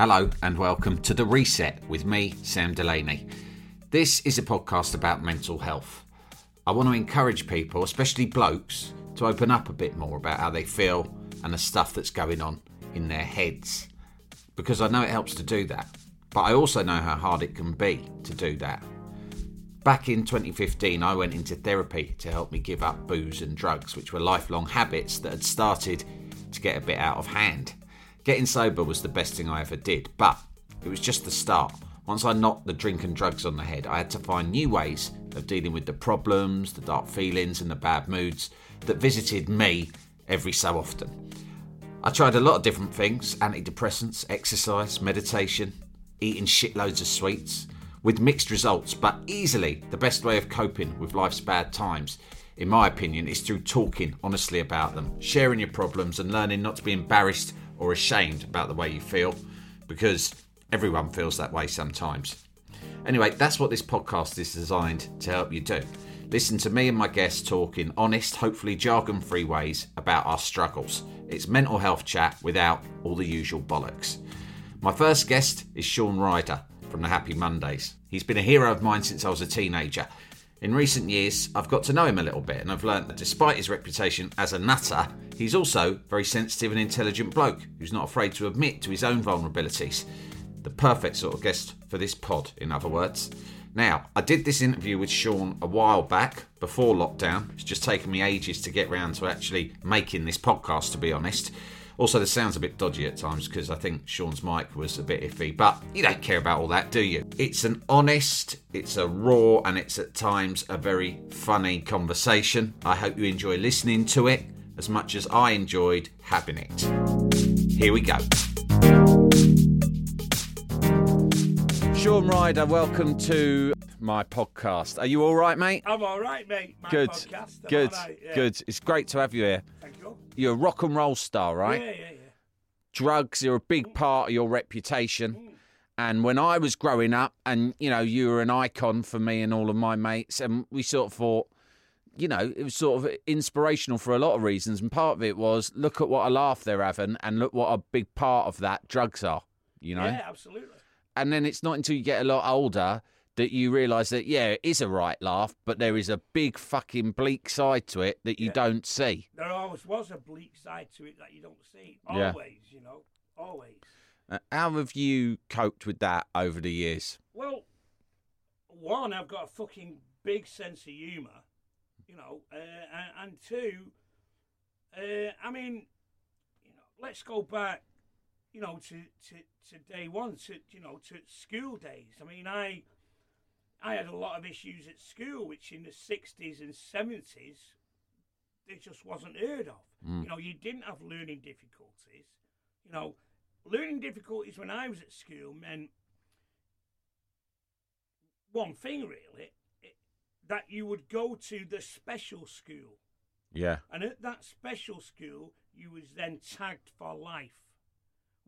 Hello and welcome to The Reset with me, Sam Delaney. This is a podcast about mental health. I want to encourage people, especially blokes, to open up a bit more about how they feel and the stuff that's going on in their heads. Because I know it helps to do that, but I also know how hard it can be to do that. Back in 2015, I went into therapy to help me give up booze and drugs, which were lifelong habits that had started to get a bit out of hand. Getting sober was the best thing I ever did, but it was just the start. Once I knocked the drink and drugs on the head, I had to find new ways of dealing with the problems, the dark feelings, and the bad moods that visited me every so often. I tried a lot of different things antidepressants, exercise, meditation, eating shitloads of sweets, with mixed results, but easily the best way of coping with life's bad times, in my opinion, is through talking honestly about them, sharing your problems, and learning not to be embarrassed or ashamed about the way you feel, because everyone feels that way sometimes. Anyway, that's what this podcast is designed to help you do. Listen to me and my guests talk in honest, hopefully jargon free ways about our struggles. It's mental health chat without all the usual bollocks. My first guest is Shaun Ryder from the Happy Mondays. He's been a hero of mine since I was a teenager. In recent years, I've got to know him a little bit, and I've learnt that despite his reputation as a nutter, he's also a very sensitive and intelligent bloke who's not afraid to admit to his own vulnerabilities. The perfect sort of guest for this pod, in other words. Now, I did this interview with Shaun a while back, before lockdown. It's just taken me ages to get round to actually making this podcast, to be honest. Also, the sound's a bit dodgy at times because I think Shaun's mic was a bit iffy, but you don't care about all that, do you? It's an honest, it's a raw, and it's at times a very funny conversation. I hope you enjoy listening to it as much as I enjoyed having it. Here we go. Shaun Ryder, welcome to my podcast. Are you all right, mate? I'm all right, mate. My Good, podcast, good, right, yeah. good. It's great to have you here. Thank you. You're a rock and roll star, right? Yeah, yeah, yeah. drugs are a big mm. part of your reputation. Mm. And when I was growing up, and you know, you were an icon for me and all of my mates, and we sort of thought, you know, it was sort of inspirational for a lot of reasons. And part of it was look at what a laugh they're having, and look what a big part of that drugs are, you know? Yeah, absolutely. And then it's not until you get a lot older that you realise that, yeah, it is a right laugh, but there is a big fucking bleak side to it that you Yeah. don't see. There always was a bleak side to it that you don't see. Yeah. Always, you know, always. Uh, How have you coped with that over the years? Well, one, I've got a fucking big sense of humour, you know, uh, and, and two, uh, I mean, you know, let's go back, you know, to, to, to day one, to you know, to school days. I mean, I I had a lot of issues at school, which in the sixties and seventies, it just wasn't heard of. Mm. You know, you didn't have learning difficulties. You know, learning difficulties when I was at school meant one thing really it, that you would go to the special school Yeah. And at that special school, you was then tagged for life,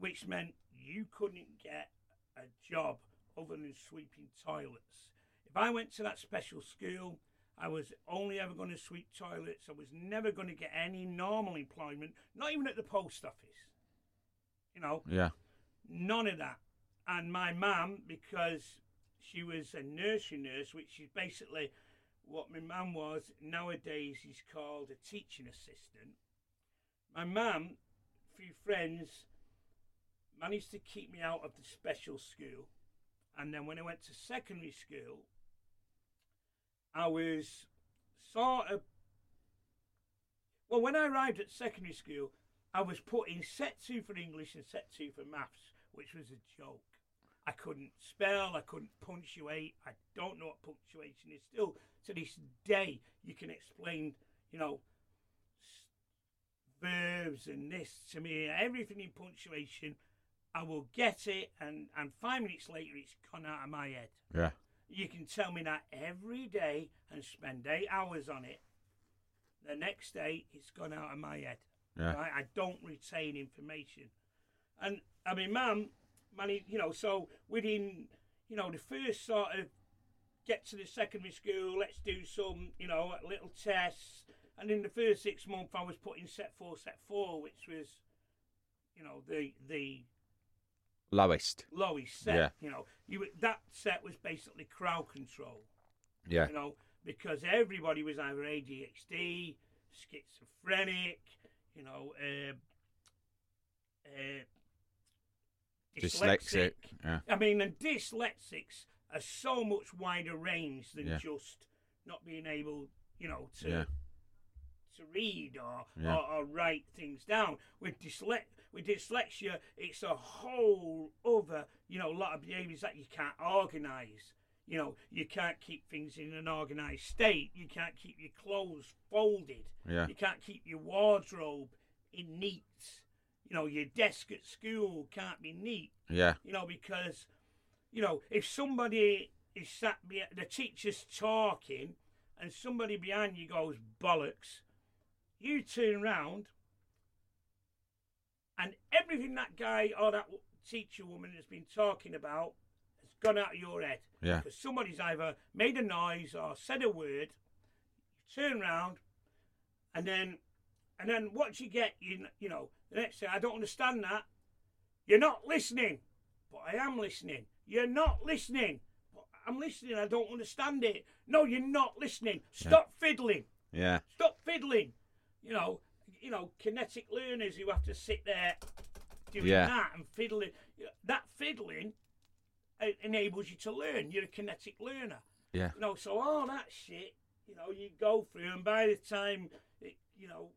which meant you couldn't get a job other than sweeping toilets. If I went to that special school, I was only ever going to sweep toilets. I was never going to get any normal employment, not even at the post office. You know, Yeah. none of that. And my mum, because she was a nursery nurse, which is basically what my mum was nowadays is called a teaching assistant. My mum, through friends, managed to keep me out of the special school. And then when I went to secondary school, I was sort of. Well, when I arrived at secondary school, I was put in set two for English and set two for maths, which was a joke. I couldn't spell, I couldn't punctuate, I don't know what punctuation is. Still, to this day, you can explain, you know, verbs and this to me, everything in punctuation. I will get it, and, and five minutes later, it's gone out of my head. Yeah. You can tell me that every day and spend eight hours on it. The next day, it's gone out of my head. Yeah. Right? I don't retain information. And I mean, mum, money, you know, so within, you know, the first sort of get to the secondary school, let's do some, you know, little tests. And in the first six months, I was put in set four, set four, which was, you know, the the Lowest. lowest set. Yeah. You know, you that set was basically crowd control. Yeah. You know, because everybody was either ADHD, schizophrenic, you know, uh, uh, Dyslexic. Yeah. I mean, and dyslexics are so much wider range than Yeah. just not being able, you know, to Yeah. To read or, Yeah. or, or write things down. With dysle- with dyslexia, it's a whole other, you know, lot of behaviours that you can't organise. You know, you can't keep things in an organised state. You can't keep your clothes folded. Yeah. You can't keep your wardrobe in neat. You know, your desk at school can't be neat Yeah. you know, because, you know, if somebody is sat, be- the teacher's talking, and somebody behind you goes bollocks, you turn round, and everything that guy or that teacher woman has been talking about has gone out of your head. Yeah. Because somebody's either made a noise or said a word. You turn round, and then, and then what you get, you you know, the next thing I don't understand that. You're not listening, but I am listening. You're not listening, but I'm listening. I don't understand it. No, you're not listening. Stop fiddling. Yeah. Stop fiddling. You know, you know, kinetic learners who have to sit there doing Yeah. that and fiddling. That fiddling enables you to learn. You're a kinetic learner. Yeah. You know, so all that shit, you know, you go through, and by the time, it, you know,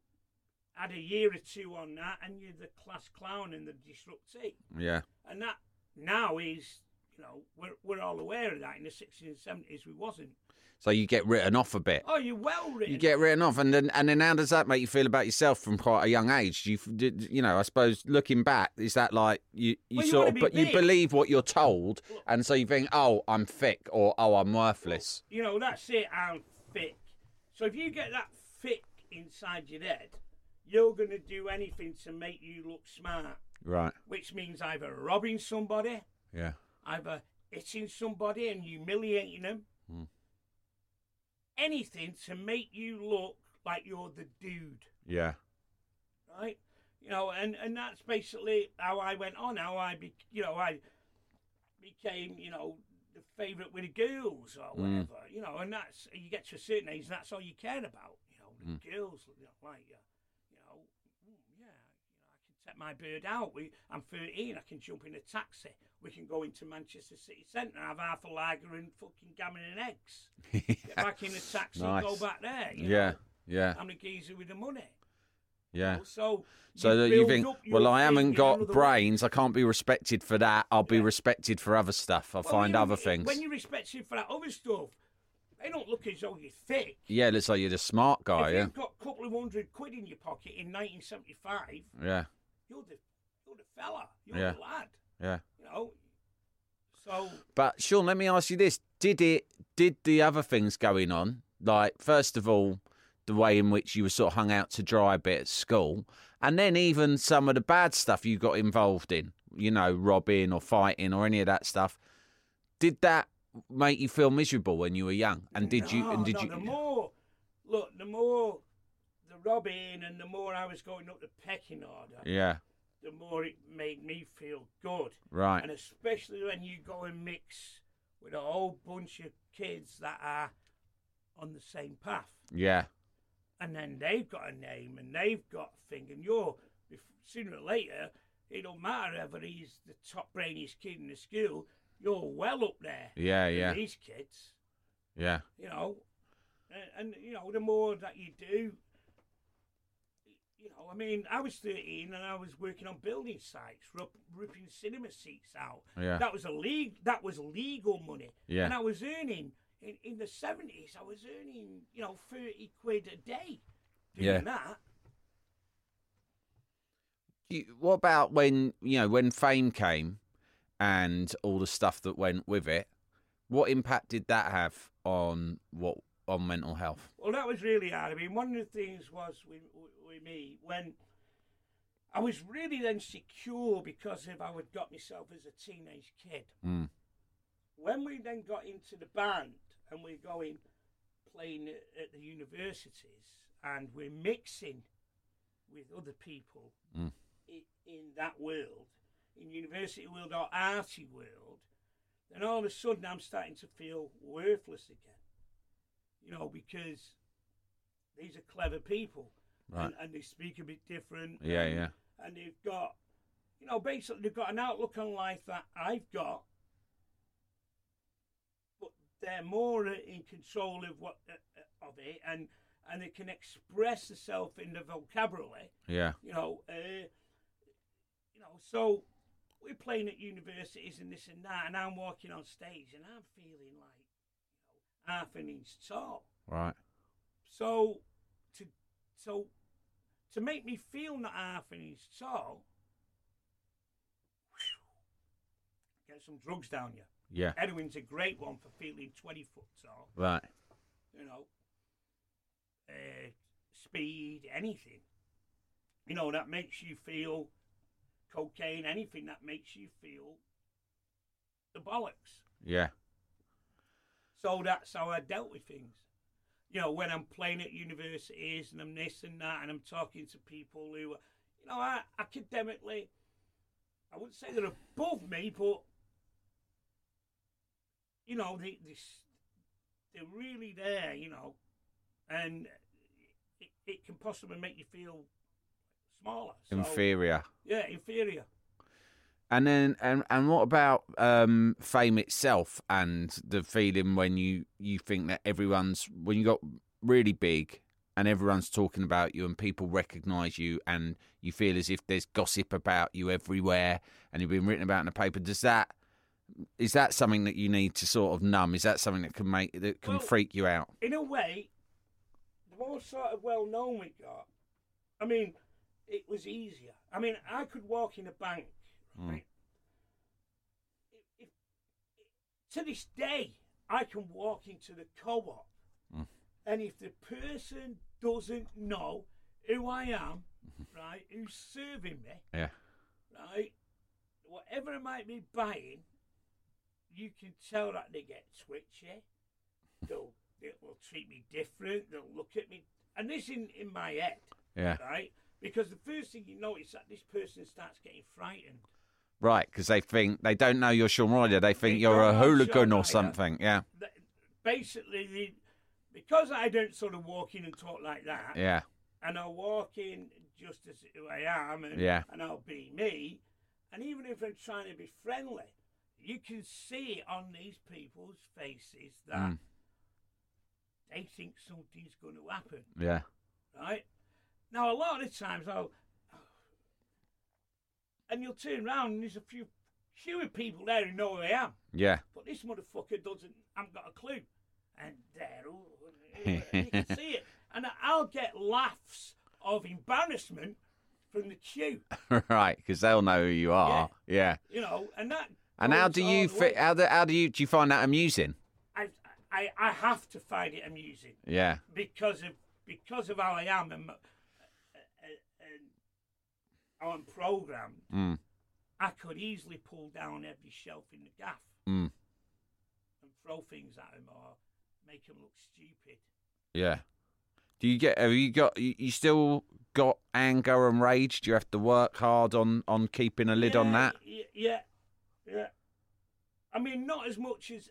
add a year or two on that, and you're the class clown and the disruptee. Yeah. And that now is, you know, we're, we're all aware of that. In the 60s and 70s, we wasn't. So you get written off a bit. Oh, you're well written. You get written off, and then and then how does that make you feel about yourself from quite a young age? Do you you know? I suppose looking back, is that like you you Well, you sort of be but you believe what you're told, and so you think, oh, I'm thick, or oh, I'm worthless. You know, that's it, I'm thick. So if you get that thick inside your head, you're going to do anything to make you look smart, Right. which means either robbing somebody, Yeah. Either hitting somebody and humiliating them. Hmm. Anything to make you look like you're the dude, Yeah. right? You know, and, and that's basically how I went on. How I, be, you know, I became, you know, the favourite with the girls or Mm. whatever. You know, and that's you get to a certain age, and that's all you care about. You know, the Mm. girls, you know, like you. You know, mm, yeah, you know, I can take my bird out. We, I'm 13. I can jump in a taxi. We can go into Manchester City Centre, and have half a lager and fucking gammon and eggs. Get back in the taxi, and go back there. Yeah. know? Yeah. I'm the geezer with the money. Yeah. So, So that you think, well, I haven't got another way. brains. I can't be respected for that. I'll be Yeah. respected for other stuff. I'll Well, find you- other things. When you respect you for that other stuff, they don't look as though you're thick. Yeah, looks like you're the smart guy. if Yeah. you've got a couple of hundred quid in your pocket in 1975, Yeah. you're the you're the fella, you're Yeah. the lad. Yeah. You know. So But Shaun, let me ask you this: Did it? Did the other things going on? Like, first of all, the way in which you were sort of hung out to dry a bit at school, and then even some of the bad stuff you got involved in, you know, robbing or fighting or any of that stuff. Did that make you feel miserable when you were young? And did you? And did no, you? The more, look, the more the robbing and the more I was going up the pecking order, Yeah. The more it made me feel good. Right. And especially when you go and mix with a whole bunch of kids that are on the same path. Yeah. And then they've got a name and they've got a thing, and you're, sooner or later, it don't matter whether he's the top brainiest kid in the school, you're well up there. Yeah. with Yeah. These kids. Yeah. you know, and, and you know the more that you do, you know, I mean, I was thirteen and I was working on building sites, ripping cinema seats out. Yeah. That was a league. That was legal money. Yeah. And I was earning in, in the seventies. I was earning you know thirty quid a day doing Yeah. that. You, what about when you know when fame came and all the stuff that went with it? What impact did that have on what on mental health? Well, that was really hard. I mean, one of the things was with, with, me when I was really then secure because if I'd got myself as a teenage kid. Mm. When we then got into the band and we're going playing at, at the universities and we're mixing with other people Mm. in, in that world, in university world or arty world, then all of a sudden I'm starting to feel worthless again. You know, because these are clever people Right. and, and they speak a bit different. Yeah, and, yeah. And they've got, you know, basically they've got an outlook on life that I've got, but they're more in control of what uh, uh, of it, and and they can express themselves in the vocabulary. Yeah. You know, uh, you know. So we're playing at universities and this and that, and I'm walking on stage and I'm feeling like, half an inch tall. Right. So to so to make me feel not half an inch tall, get some drugs down you. Yeah. Heroin's a great one for feeling twenty foot tall. Right. You know, uh, speed, anything. You know that makes you feel cocaine, anything that makes you feel the bollocks. Yeah. So that's how I dealt with things. You know, when I'm playing at universities and I'm this and that, and I'm talking to people who, are, you know, are academically, I wouldn't say they're above me, but you know, they, they they're really there. You know, and it, it can possibly make you feel smaller. So, Inferior. Yeah, inferior. And then and and what about um fame itself and the feeling when you you think that everyone's when you got really big and everyone's talking about you and people recognize you and you feel as if there's gossip about you everywhere and you've been written about in the paper does that is that something that you need to sort of numb is that something that can make that can Well, freak you out in a way, the more sort of well known we got, I mean, it was easier. I mean, I could walk in a bank, Mm. right? If, if, to this day, I can walk into the co op, Mm. and if the person doesn't know who I am, right, who's serving me, yeah right, whatever I might be buying, you can tell that they get twitchy. They'll they'll treat me different. They'll look at me, and this in in my head, yeah right? Because the first thing you notice that this person starts getting frightened. Right because they think they don't know you're Shaun Ryder they think you're a hooligan or something yeah Basically, the, because I don't sort of walk in and talk like that, yeah and I walk in just as who I am, and, Yeah. and I'll be me. And even if I'm trying to be friendly, you can see on these people's faces that Mm. they think something's going to happen, yeah right? Now, a lot of the times, I'll and you'll turn around and there's a few fewer people there who know who I am, yeah but this motherfucker doesn't. I've got a clue, and there, you can see it, and I'll get laughs of embarrassment from the queue, right, because they'll know who you are. Yeah. you know, and that. And how do you fit? How do, how do you do you find that amusing? I, I I have to find it amusing Yeah. because of because of how I am and I'm programmed, Mm. I could easily pull down every shelf in the gaff Mm. and throw things at him or make him look stupid. Yeah. Do you get? Have you got? You, still got anger and rage? Do you have to work hard on on keeping a lid on that? Yeah, yeah. I mean, not as much as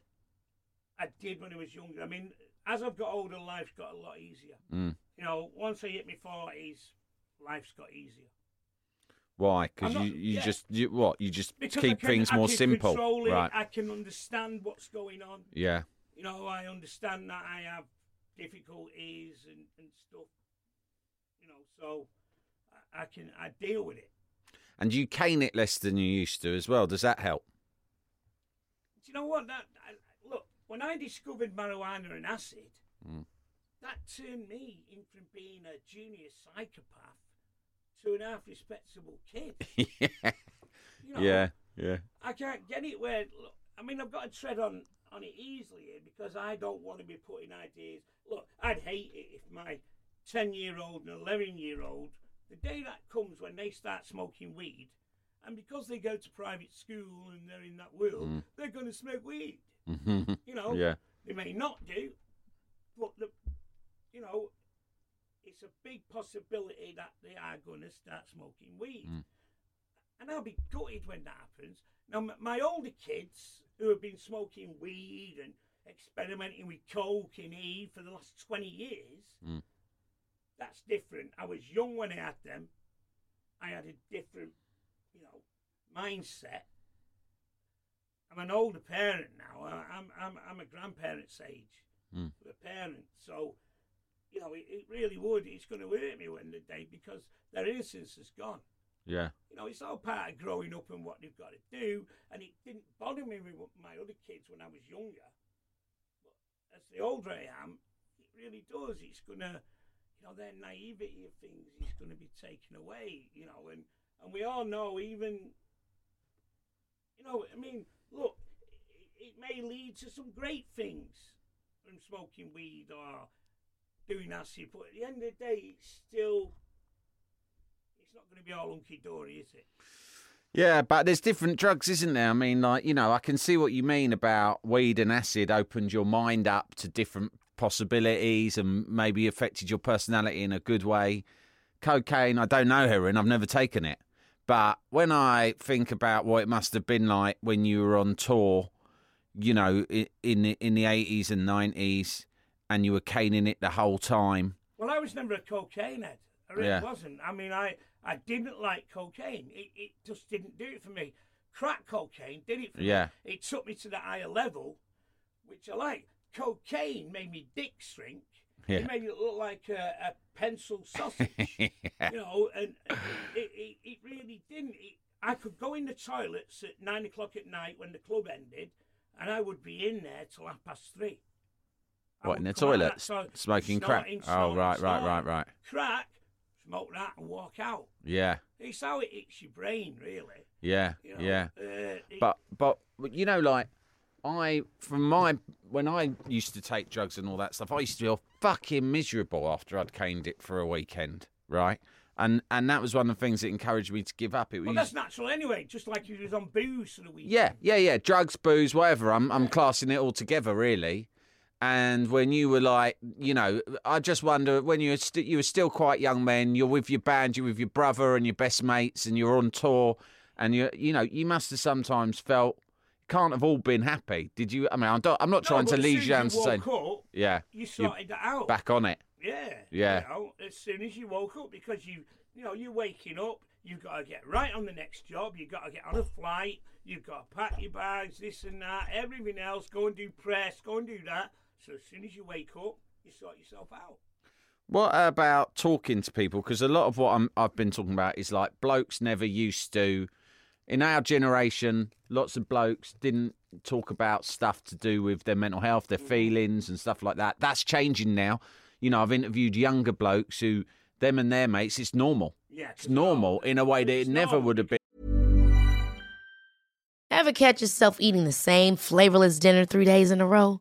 I did when I was younger. I mean, as I've got older, life's got a lot easier. Mm. You know, once I hit my forties, life's got easier. Why? Because you you yeah. just you what? You just Because keep can, things I more simple, it, right? I can understand what's going on. Yeah. You know, I understand that I have difficulties and, and stuff. You know, so I, I can I deal with it. And you cane it less than you used to as well. Does that help? Do you know what? That I, look, when I discovered marijuana and acid, Mm. that turned me in from being a junior psychopath to an half respectable kid. yeah. You know, Yeah. Yeah. I can't get it where. Look, I mean, I've got to tread on on it easily here because I don't want to be putting ideas. Look, I'd hate it if my ten year old and eleven year old, the day that comes when they start smoking weed, and because they go to private school and they're in that world, Mm. they're going to smoke weed. Mhm. You know, yeah. they may not do, but the, you know, it's a big possibility that they are going to start smoking weed. Mm. And I'll be gutted when that happens. Now, my older kids who have been smoking weed and experimenting with coke and E for the last 20 years, Mm. that's different. I was young when I had them. I had a different, you know, mindset. I'm an older parent now. I- I'm I'm I'm a grandparent's age Mm. a parent. So, you know, it, it really would. It's going to hurt me when the day because their innocence is gone. Yeah. You know, it's all part of growing up and what they've got to do. And it didn't bother me with my other kids when I was younger. But as the older I am, it really does. It's going to, you know, their naivety of things is going to be taken away, you know. And, and we all know, even, you know, I mean, look, it, it may lead to some great things from smoking weed or doing acid, but at the end of the day, it's still it's not going to be all hunky dory, is it? Yeah, but there's different drugs, isn't there? I mean, like, you know, I can see what you mean about weed and acid opened your mind up to different possibilities and maybe affected your personality in a good way. Cocaine, I don't know heroin, I've never taken it. But when I think about what it must have been like when you were on tour, you know, in the, in the 80s and 90s, and you were caning it the whole time. Well, I was never a cocaine head. I really Yeah. wasn't. I mean, I, I didn't like cocaine. It, it just didn't do it for me. Crack cocaine did it for Yeah. me. It took me to the higher level, which I like. Cocaine made me dick shrink. Yeah. It made it look like a, a pencil sausage. you know, and and it, it, it really didn't. It, I could go in the toilets at nine o'clock at night when the club ended, and I would be in there till half past three. What, in the come toilet? toilet Smoking crack? Oh, right, right, right, right. Crack, smoke that, and walk out. Yeah, It's how it hits your brain, really. yeah, You know? yeah. Uh, it- but but you know like i from my when i used to take drugs and all that stuff i used to feel fucking miserable after i'd caned it for a weekend right and and that was one of the things that encouraged me to give up it was well, that's natural anyway. Just like you was on booze for the weekend. yeah yeah yeah drugs booze whatever i'm i'm classing it all together really and when you were like, you know, I just wonder when you were st- you were still quite young men, you're with your band, you're with your brother and your best mates, and you're on tour, and you you know you must have sometimes felt can't have all been happy. Did you? I mean, I'm not, I'm not No, trying to lead you down to up, yeah, you sorted that out. back on it. Yeah. Yeah. You know, as soon as you woke up, because you, you know, you're waking up, you've got to get right on the next job. You've got to get on a flight. You've got to pack your bags, this and that, everything else. Go and do press. Go and do that. So as soon as you wake up, you sort yourself out. What about talking to people? Because a lot of what I'm, I've been talking about is like blokes never used to. In our generation, lots of blokes didn't talk about stuff to do with their mental health, their mm. feelings, and stuff like that. That's changing now. You know, I've interviewed younger blokes who, them and their mates, it's normal. Yeah. It's normal in a way that it never normal would have been. Ever catch yourself eating the same flavorless dinner three days in a row?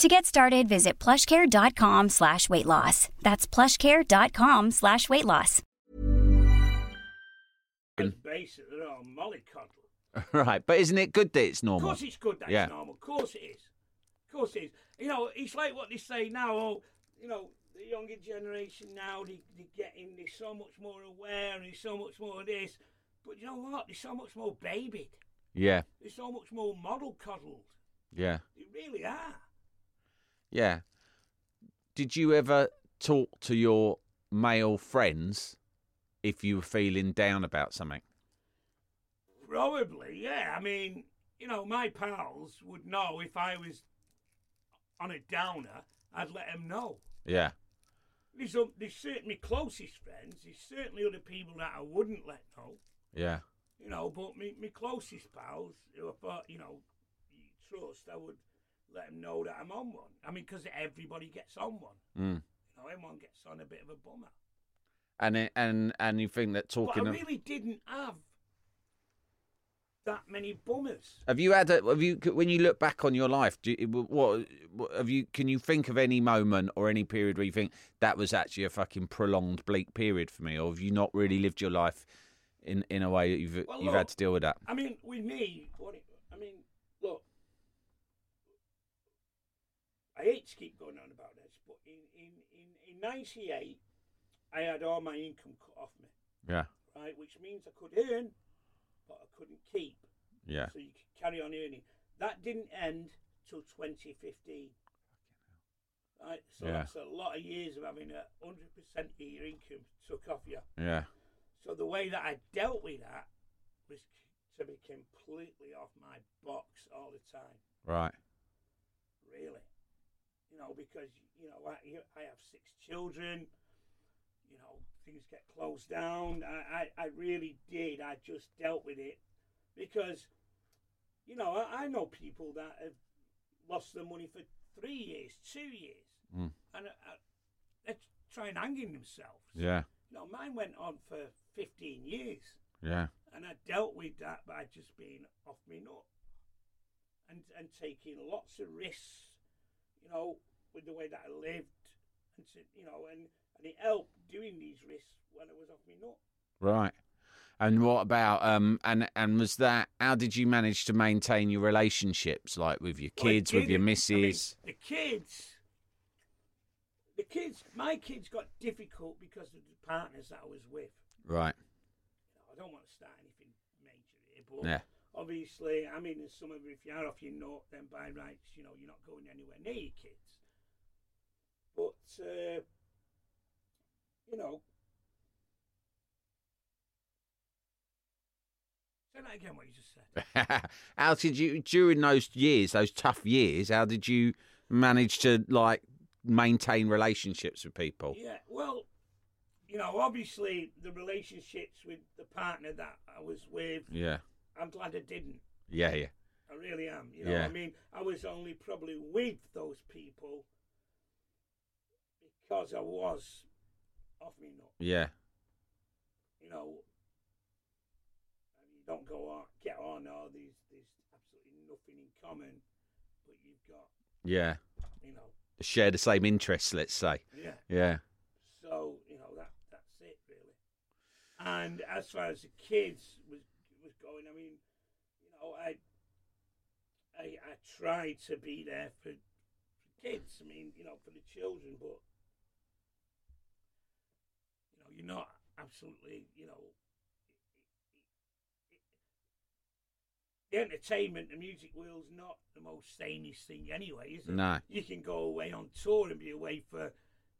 To get started, visit plushcare.com slash weight loss. That's plushcare.com slash weight loss. Let's base it mollycoddle. right, but isn't it good that it's normal? Of course it's good that Yeah. it's normal. Of course it is. Of course it is. You know, it's like what they say now, oh, you know, the younger generation now, they, they're getting, they're so much more aware and there's so much more of this. But you know what? They're so much more babied. Yeah, They're so much more model coddled. yeah, They really are. Yeah. Did you ever talk to your male friends if you were feeling down about something? Probably, yeah. I mean, you know, my pals would know if I was on a downer, I'd let them know. Yeah, There's, um, there's certainly closest friends. There's certainly other people that I wouldn't let know. yeah, You know, but me, me closest pals, who I thought, you know, you trust, I would let them know that I'm on one. I mean, because everybody gets on one. mm. You know, everyone gets on a bit of a bummer. and it, and and you think that talking? But. I of- really didn't have that many bummers. Have you had a? Have you when you look back on your life? Do you, what, what have you? Can you think of any moment or any period where you think that was actually a fucking prolonged bleak period for me, or have you not really lived your life in in a way that you've Well, you've look, had to deal with that? I mean, with me, what it, I mean, look, I hate to keep going on about this, but in in in in '98, I had all my income cut off me, Yeah, right, which means I could earn, but I couldn't keep. yeah, So you could carry on earning. That didn't end till 2015. Right, so Yeah. that's a lot of years of having a hundred percent of your income took off you. yeah, So the way that I dealt with that was to be completely off my box all the time. right, Really, you know, because you know I, I have six children. You know, things get closed down. I, I, I really did. I just dealt with it because, you know, I, I know people that have lost their money for three years, two years, Mm. and uh, uh, they're trying hanging themselves. yeah, You know, mine went on for 15 years. yeah, And I dealt with that by just being off me nut and and taking lots of risks, you know, with the way that I lived, and you know, and and it helped doing these risks when I was off me nut. right. And what about um and and was that how did you manage to maintain your relationships like with your Well, kids, with your didn't. I mean, missus? the kids, the kids, my kids got difficult because of the partners that I was with. right. You know, I don't want to start anything major here, but Yeah. Obviously, I mean, in some of if you're off your nut, then by rights, you know, you're not going anywhere near your kids. But uh, you know, say that again. What you just said. how did you during those years, those tough years? How did you manage to like maintain relationships with people? Yeah, well, you know, obviously the relationships with the partner that I was with, Yeah, I'm glad I didn't. yeah, yeah, I really am. You know, Yeah. I mean, I was only probably with those people because I was off me nut. yeah, You know, and you don't go on, get on, or there's, there's absolutely nothing in common, but you've got, yeah. you know, Share the same interests, let's say. yeah. Yeah, So you know that that's it really. And as far as the kids was going, I mean, you know, I I I tried to be there for, for kids. I mean, you know, for the children, but you know, you're not absolutely, you know. the entertainment, the music world's not the most sanest thing anyway, is it? No. You can go away on tour and be away for,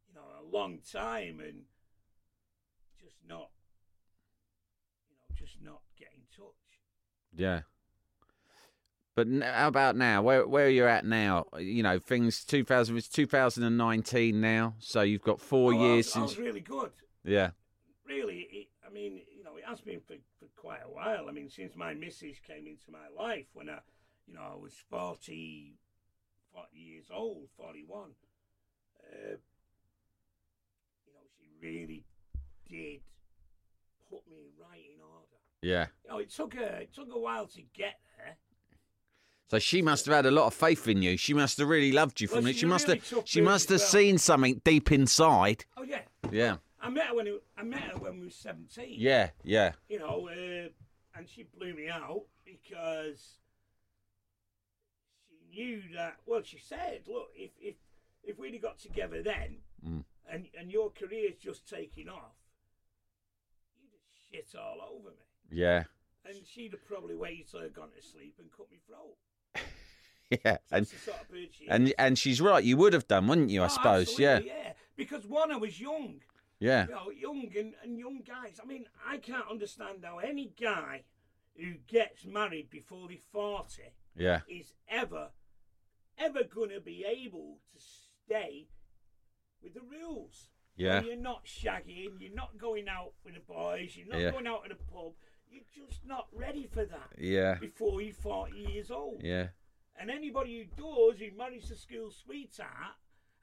you know, a long time and just not, you know, just not get in touch. Yeah. But how about now? Where where are you at now? You know, things 2000 it's 2019 now, so you've got four Oh, I years was, I was really good. Yeah, Really, it, I mean, you know, it has been for, for quite a while. I mean, since my missus came into my life when I, you know, I was 40, 40 years old, 41. Uh, you know, she really did put me right in order. Yeah. You know, it took a it took a while to get there. So she must have had a lot of faith in you. She must have really loved you Well, from it. she's She must really have. She must have well. seen something deep inside. Oh yeah, Yeah, I met her when it, I met her when we were seventeen. yeah, yeah, you know, uh, and she blew me out because she knew that. Well, she said, "Look, if if if we'd have got together then, Mm. and and your career's just taking off, you'd have shit all over me." Yeah, And she'd have probably waited till I'd gone to sleep and cut me throat. yeah. And That's the sort of bird she and is. and she's right. You would have done, wouldn't you? I Oh, suppose. Yeah, yeah. Because one, I was young. yeah, you know, young and, and young guys. I mean, I can't understand how any guy who gets married before they're 40 yeah, is ever, ever going to be able to stay with the rules. Yeah. You're not shagging, you're not going out with the boys, you're not Yeah. going out in a pub. You're just not ready for that yeah, before you're 40 years old. yeah, And anybody who does, who marries a school sweetheart,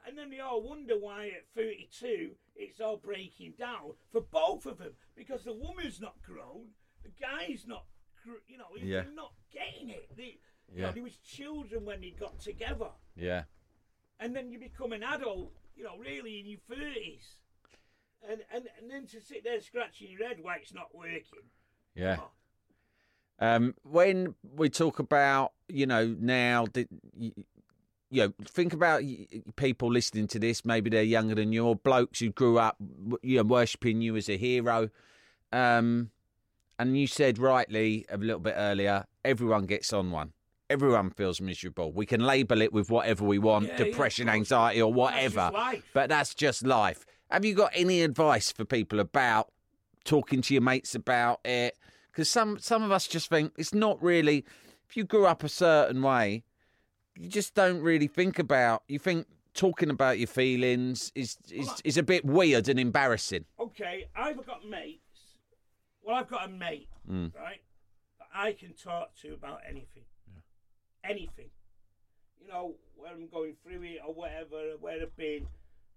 and then they all wonder why at 32 it's all breaking down for both of them because the woman's not grown, the guy's not, you know, Yeah. not getting it. They, you Yeah. know, there was children when they got together, yeah. and then you become an adult, you know, really in your 30s. And, and, and then to sit there scratching your head why it's not working. Yeah. Um, when we talk about, you know, now, you, you know, think about people listening to this. Maybe they're younger than you, or blokes who grew up, you know, worshipping you as a hero. Um, and you said rightly a little bit earlier, everyone gets on one. Everyone feels miserable. We can label it with whatever we want, Yeah, yeah, depression, course. anxiety, or That's whatever. life. But that's just life. Have you got any advice for people about talking to your mates about it? Because some some of us just think it's not really. If you grew up a certain way, you just don't really think about. You think talking about your feelings is is, is a bit weird and embarrassing. okay, I've got mates. Well, I've got a mate, Mm. right, that I can talk to about anything. Anything. You know, where I'm going through it or whatever, where I've been.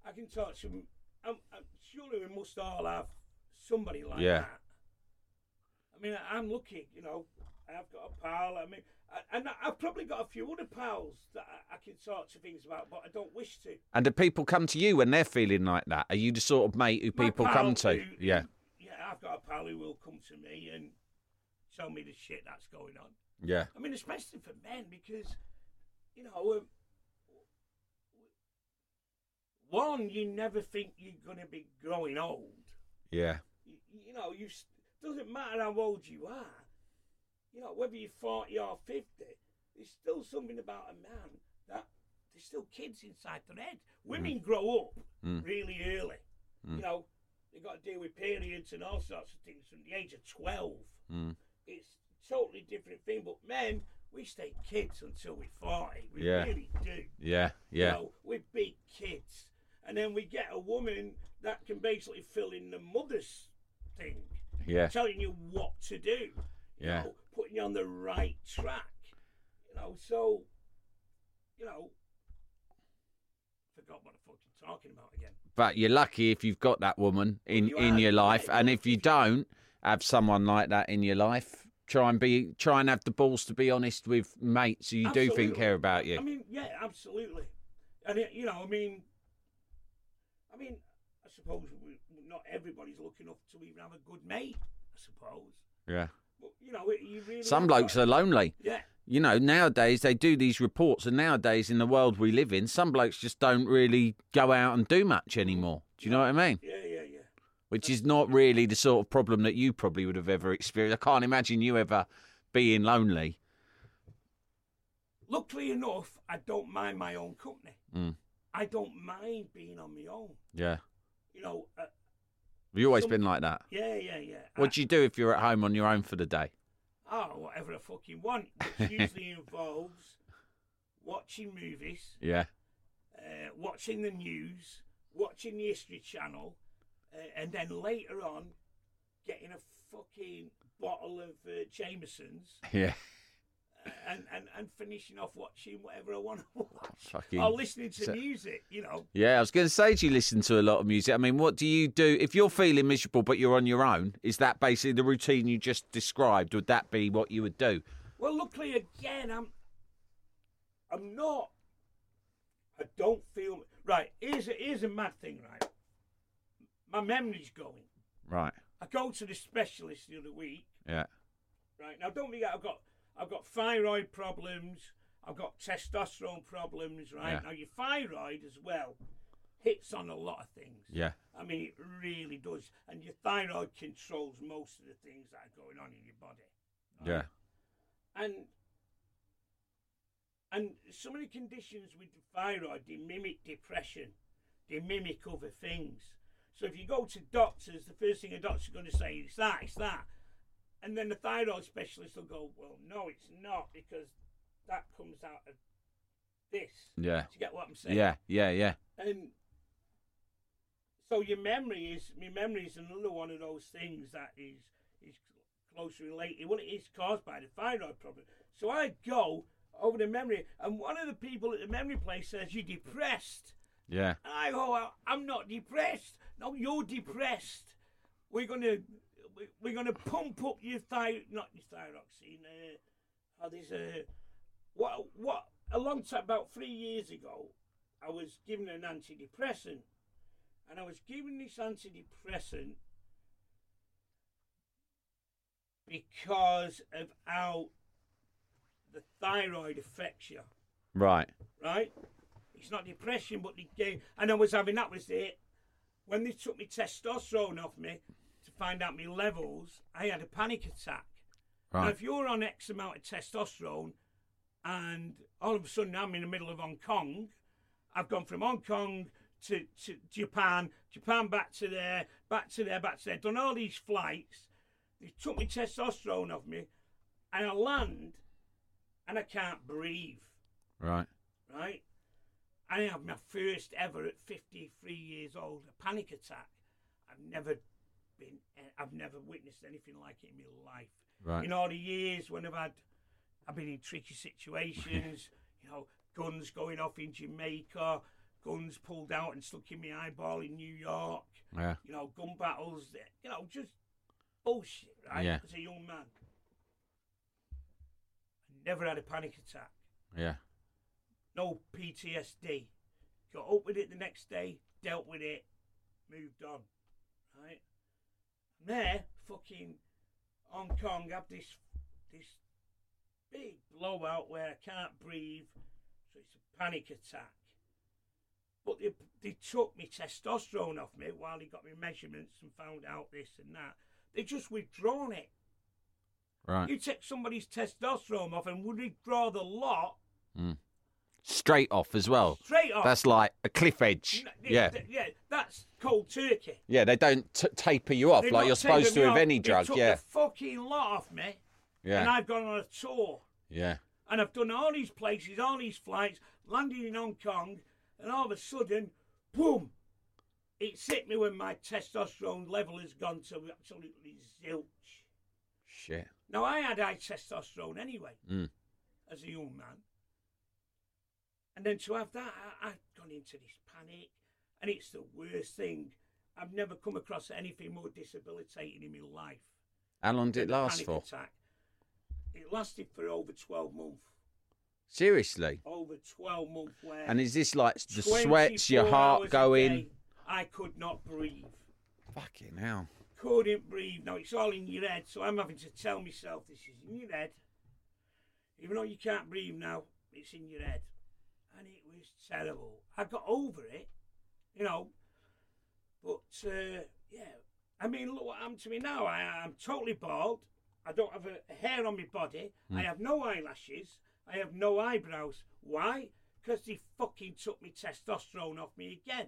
I can talk to them. I'm, I'm, surely we must all have somebody like Yeah. that. I mean, I'm lucky, you know. I've got a pal. I mean, I- and I've probably got a few other pals that I, I can talk to things about, but I don't wish to. And do people come to you when they're feeling like that? Are you the sort of mate who My people come to? who- Yeah, Yeah, I've got a pal who will come to me and tell me the shit that's going on. yeah, I mean, especially for men, because, you know, um, one, you never think you're going to be growing old. yeah, You, know, you doesn't matter how old you are. You know, whether you're 40 or 50, there's still something about a man that there's still kids inside their head. Women grow up Mm. really early. You know, they've got to deal with periods and all sorts of things from the age of 12. Mm. It's a totally different thing. But men, we stay kids until we're 40. We Yeah. really do. yeah, yeah, You know, we're big kids. And then we get a woman that can basically fill in the mother's yeah. telling you what to do. You Yeah. know, putting you on the right track. You know, so, you know, forgot what I'm fucking talking about again. But you're lucky if you've got that woman in you in your life, yeah. and if you don't have someone like that in your life, try and be try and have the balls to be honest with mates who you do think care about you. I mean, yeah, absolutely. And it, you know, I mean, I mean, suppose not everybody's lucky enough to even have a good mate. I suppose, yeah. but you know, it, you really Some blokes are lonely. Yeah, You know, nowadays they do these reports, and nowadays in the world we live in, some blokes just don't really go out and do much anymore. Do you know what I mean? yeah, yeah, yeah. Which is not really the sort of problem that you probably would have ever experienced. I can't imagine you ever being lonely. luckily enough, I don't mind my own company. Mm. I don't mind being on my own. Yeah. You know, uh, Have you always Some- been like that? yeah, yeah, yeah. What do you do if you're at home on your own for the day? Oh, whatever I fucking want, which usually involves watching movies, Yeah. uh, watching the news, watching the History Channel, uh, and then later on, getting a fucking bottle of uh, Jameson's Yeah. And, and, and finishing off watching whatever I want to watch. Fucking. Or listening to so- music, you know. Yeah, I was going to say, do you listen to a lot of music? I mean, what do you do if you're feeling miserable but you're on your own? Is that basically the routine you just described? Would that be what you would do? Well, luckily again, I'm I'm not. I don't feel right. Here's a here's a mad thing, right? My memory's going. Right. I go to the specialist the other week, Yeah. right? Now, don't forget, I've got I've got thyroid problems. I've got testosterone problems, right? Yeah. Now, your thyroid as well hits on a lot of things. Yeah. I mean, it really does, and your thyroid controls most of the things that are going on in your body. right? Yeah. and and some of the conditions with the thyroid they mimic depression they mimic other things so if you go to doctors the first thing a doctor's going to say is that it's that and then the thyroid specialist will go well no it's not because that comes out of this Yeah. do you get what i'm saying Yeah. Yeah. Yeah. and so your memory is my memory is another one of those things that is is closely related. Well, it is caused by the thyroid problem. So I go over the memory, and one of the people at the memory place says you're depressed, Yeah. and I go, "Well, I'm not depressed. No, you're depressed. We're gonna we- we're gonna pump up your thyroid, not your thyroxine. Uh, oh, there's a what what a long time about three years ago, I was given an antidepressant, and I was given this antidepressant because of how the thyroid affects you Right. right? It's not depression, but the game. And I was having that was it. When they took me testosterone off me to find out my levels, I had a panic attack. Now, if you're on X amount of testosterone, and all of a sudden I'm in the middle of Hong Kong, I've gone from Hong Kong to, to Japan, Japan back to there, back to there, back to there, done all these flights. They took me testosterone off me, and I land, and I can't breathe Right. right? I have my first ever at 53 years old a panic attack. I've never been, I've never witnessed anything like it in my life. Right. In all the years when I've had, I've been in tricky situations, you know, guns going off in Jamaica, guns pulled out and stuck in my eyeball in New York, Yeah. you know, gun battles, you know, just bullshit, right? Yeah. As a young man. I never had a panic attack Yeah. no PTSD. Got up with it the next day, dealt with it, moved on. Right? There, fucking Hong Kong have this this big blowout where I can't breathe, so it's a panic attack. But they, they took me testosterone off me while they got me measurements and found out this and that. They just withdrawn it. Right. You take somebody's testosterone off and would withdraw the lot hmm. Straight off as well. straight off. That's like a cliff edge. N- Yeah. th- yeah, that's cold turkey. Yeah. They don't t- taper you off They're like you're supposed to with off. any They drug. took Yeah. the fucking lot off me, Yeah. and I've gone on a tour, Yeah. and I've done all these places, all these flights, landing in Hong Kong, and all of a sudden, boom! It's hit me when my testosterone level has gone to absolutely zilch. Shit. Now I had high testosterone anyway, Mm. as a young man, and then to have that, I, I've gone into this panic, and it's the worst thing. I've never come across anything more debilitating in my life. How long did it last for? Attack. It lasted for over twelve months. Seriously. Over twelve months. Where And is this like the sweats, your heart going? day, I could not breathe. Fucking hell. couldn't breathe. Now it's all in your head, so I'm having to tell myself this is in your head. Even though you can't breathe now, it's in your head. And it was terrible. I got over it, you know. But uh, yeah, I mean, look what happened to me now. I am totally bald. I don't have a hair on my body. I have no eyelashes. I have no eyebrows. Why? Because they fucking took me testosterone off me again.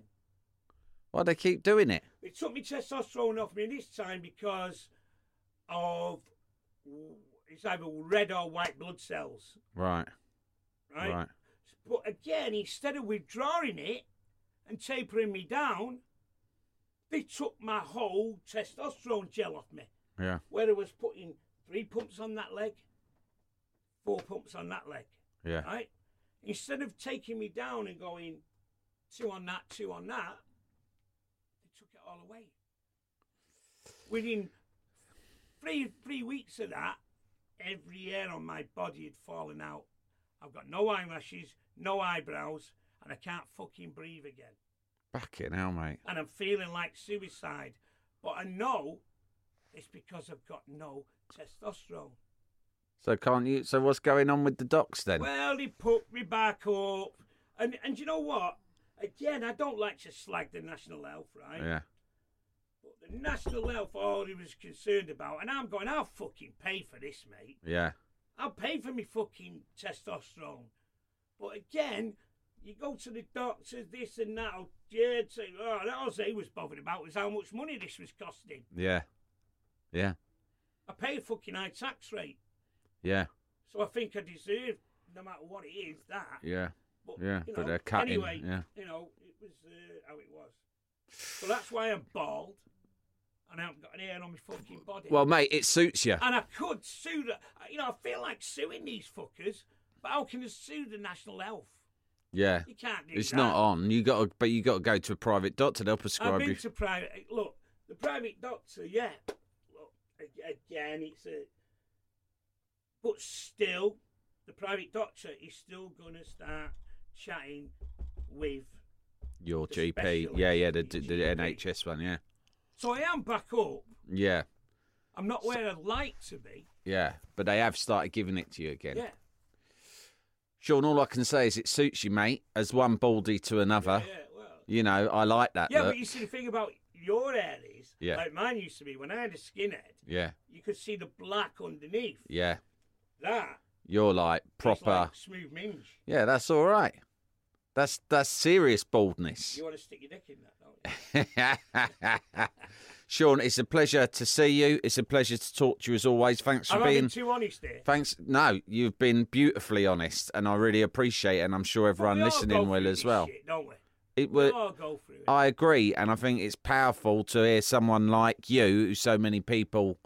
Why do they keep doing it? They took me testosterone off me this time because of it's either red or white blood cells, Right. right? Right. But again, instead of withdrawing it and tapering me down, they took my whole testosterone gel off me. Yeah. Where I was putting three pumps on that leg, four pumps on that leg, Yeah. right? Instead of taking me down and going two on that, two on that, they took it all away. Within three three weeks of that, every hair on my body had fallen out. I've got no eyelashes, no eyebrows, and I can't fucking breathe again. Back it now, mate. And I'm feeling like suicide. But I know it's because I've got no testosterone. So can't you? So what's going on with the docs then? Well, he put me back up. And and you know what? Again, I don't like to slag the National Health, right? Yeah. But the National Health, all he was concerned about, and I'm going, I'll fucking pay for this, mate. Yeah. I'll pay for me fucking testosterone. But again, you go to the doctors, this and that. Oh, yeah, say, oh, that all they was bothered about was how much money this was costing. Yeah. Yeah. I pay a fucking high tax rate, Yeah. so I think I deserve, no matter what it is, that. Yeah. But, Yeah, you but know, they're cutting, Anyway, yeah. you know, it was uh, how it was. So that's why I'm bald, and I haven't got any hair on my fucking body. Well, mate, it suits you. and I could sue the, you know, I feel like suing these fuckers, but how can I sue the National Health? Yeah. You can't do It's that. not on. You got to, but you got to go to a private doctor. They'll prescribe I've been you. to private. Look, the private doctor, yeah. Look, again, it's a. But still, the private doctor is still going to start chatting with. Your GP. Yeah, yeah, the, the the. NHS one. Yeah. So I am back up. Yeah. I'm not where I'd like to be. Yeah. But they have started giving it to you again. Yeah. Shaun, all I can say is it suits you, mate, as one baldy to another. Yeah, well. You know, I like that Yeah, look. but you see, the thing about your hair is, Yeah. like mine used to be, when I had a skinhead, Yeah. you could see the black underneath. Yeah. That. You're like proper. Like smooth minge. Yeah, that's all right. That's that's serious baldness. You want to stick your dick in that, don't you? Shaun, it's a pleasure to see you. It's a pleasure to talk to you as always. Thanks for Am being. too honest here? Thanks. No, you've been beautifully honest, and I really appreciate it. And I'm sure everyone listening will as well. shit, don't we? It all go through it. I agree, and I think it's powerful to hear someone like you, who so many people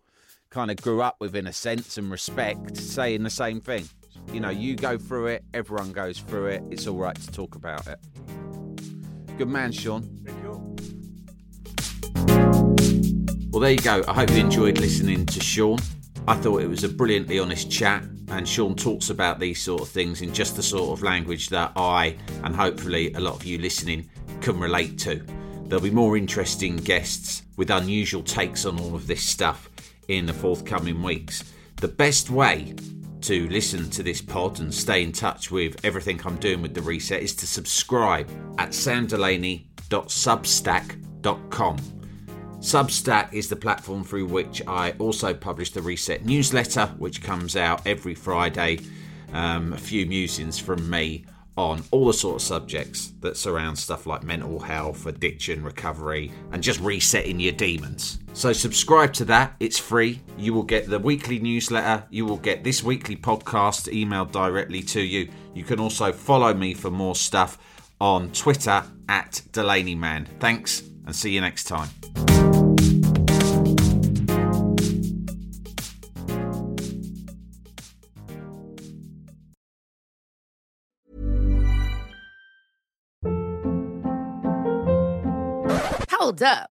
kind of grew up with in a sense and respect, saying the same thing. You know, you go through it, everyone goes through it. It's all right to talk about it. Good man, Shaun. Well, there you go. I hope you enjoyed listening to Shaun. I thought it was a brilliantly honest chat, and Shaun talks about these sort of things in just the sort of language that I and hopefully a lot of you listening can relate to. There'll be more interesting guests with unusual takes on all of this stuff in the forthcoming weeks. The best way to listen to this pod and stay in touch with everything I'm doing with the reset is to subscribe at samdelaney.substack.com. Substack is the platform through which I also publish the Reset newsletter, which comes out every Friday. Um, a few musings from me on all the sort of subjects that surround stuff like mental health, addiction, recovery, and just resetting your demons. So, subscribe to that, it's free. You will get the weekly newsletter, you will get this weekly podcast emailed directly to you. You can also follow me for more stuff on Twitter at DelaneyMan. Thanks, and see you next time. Hold up.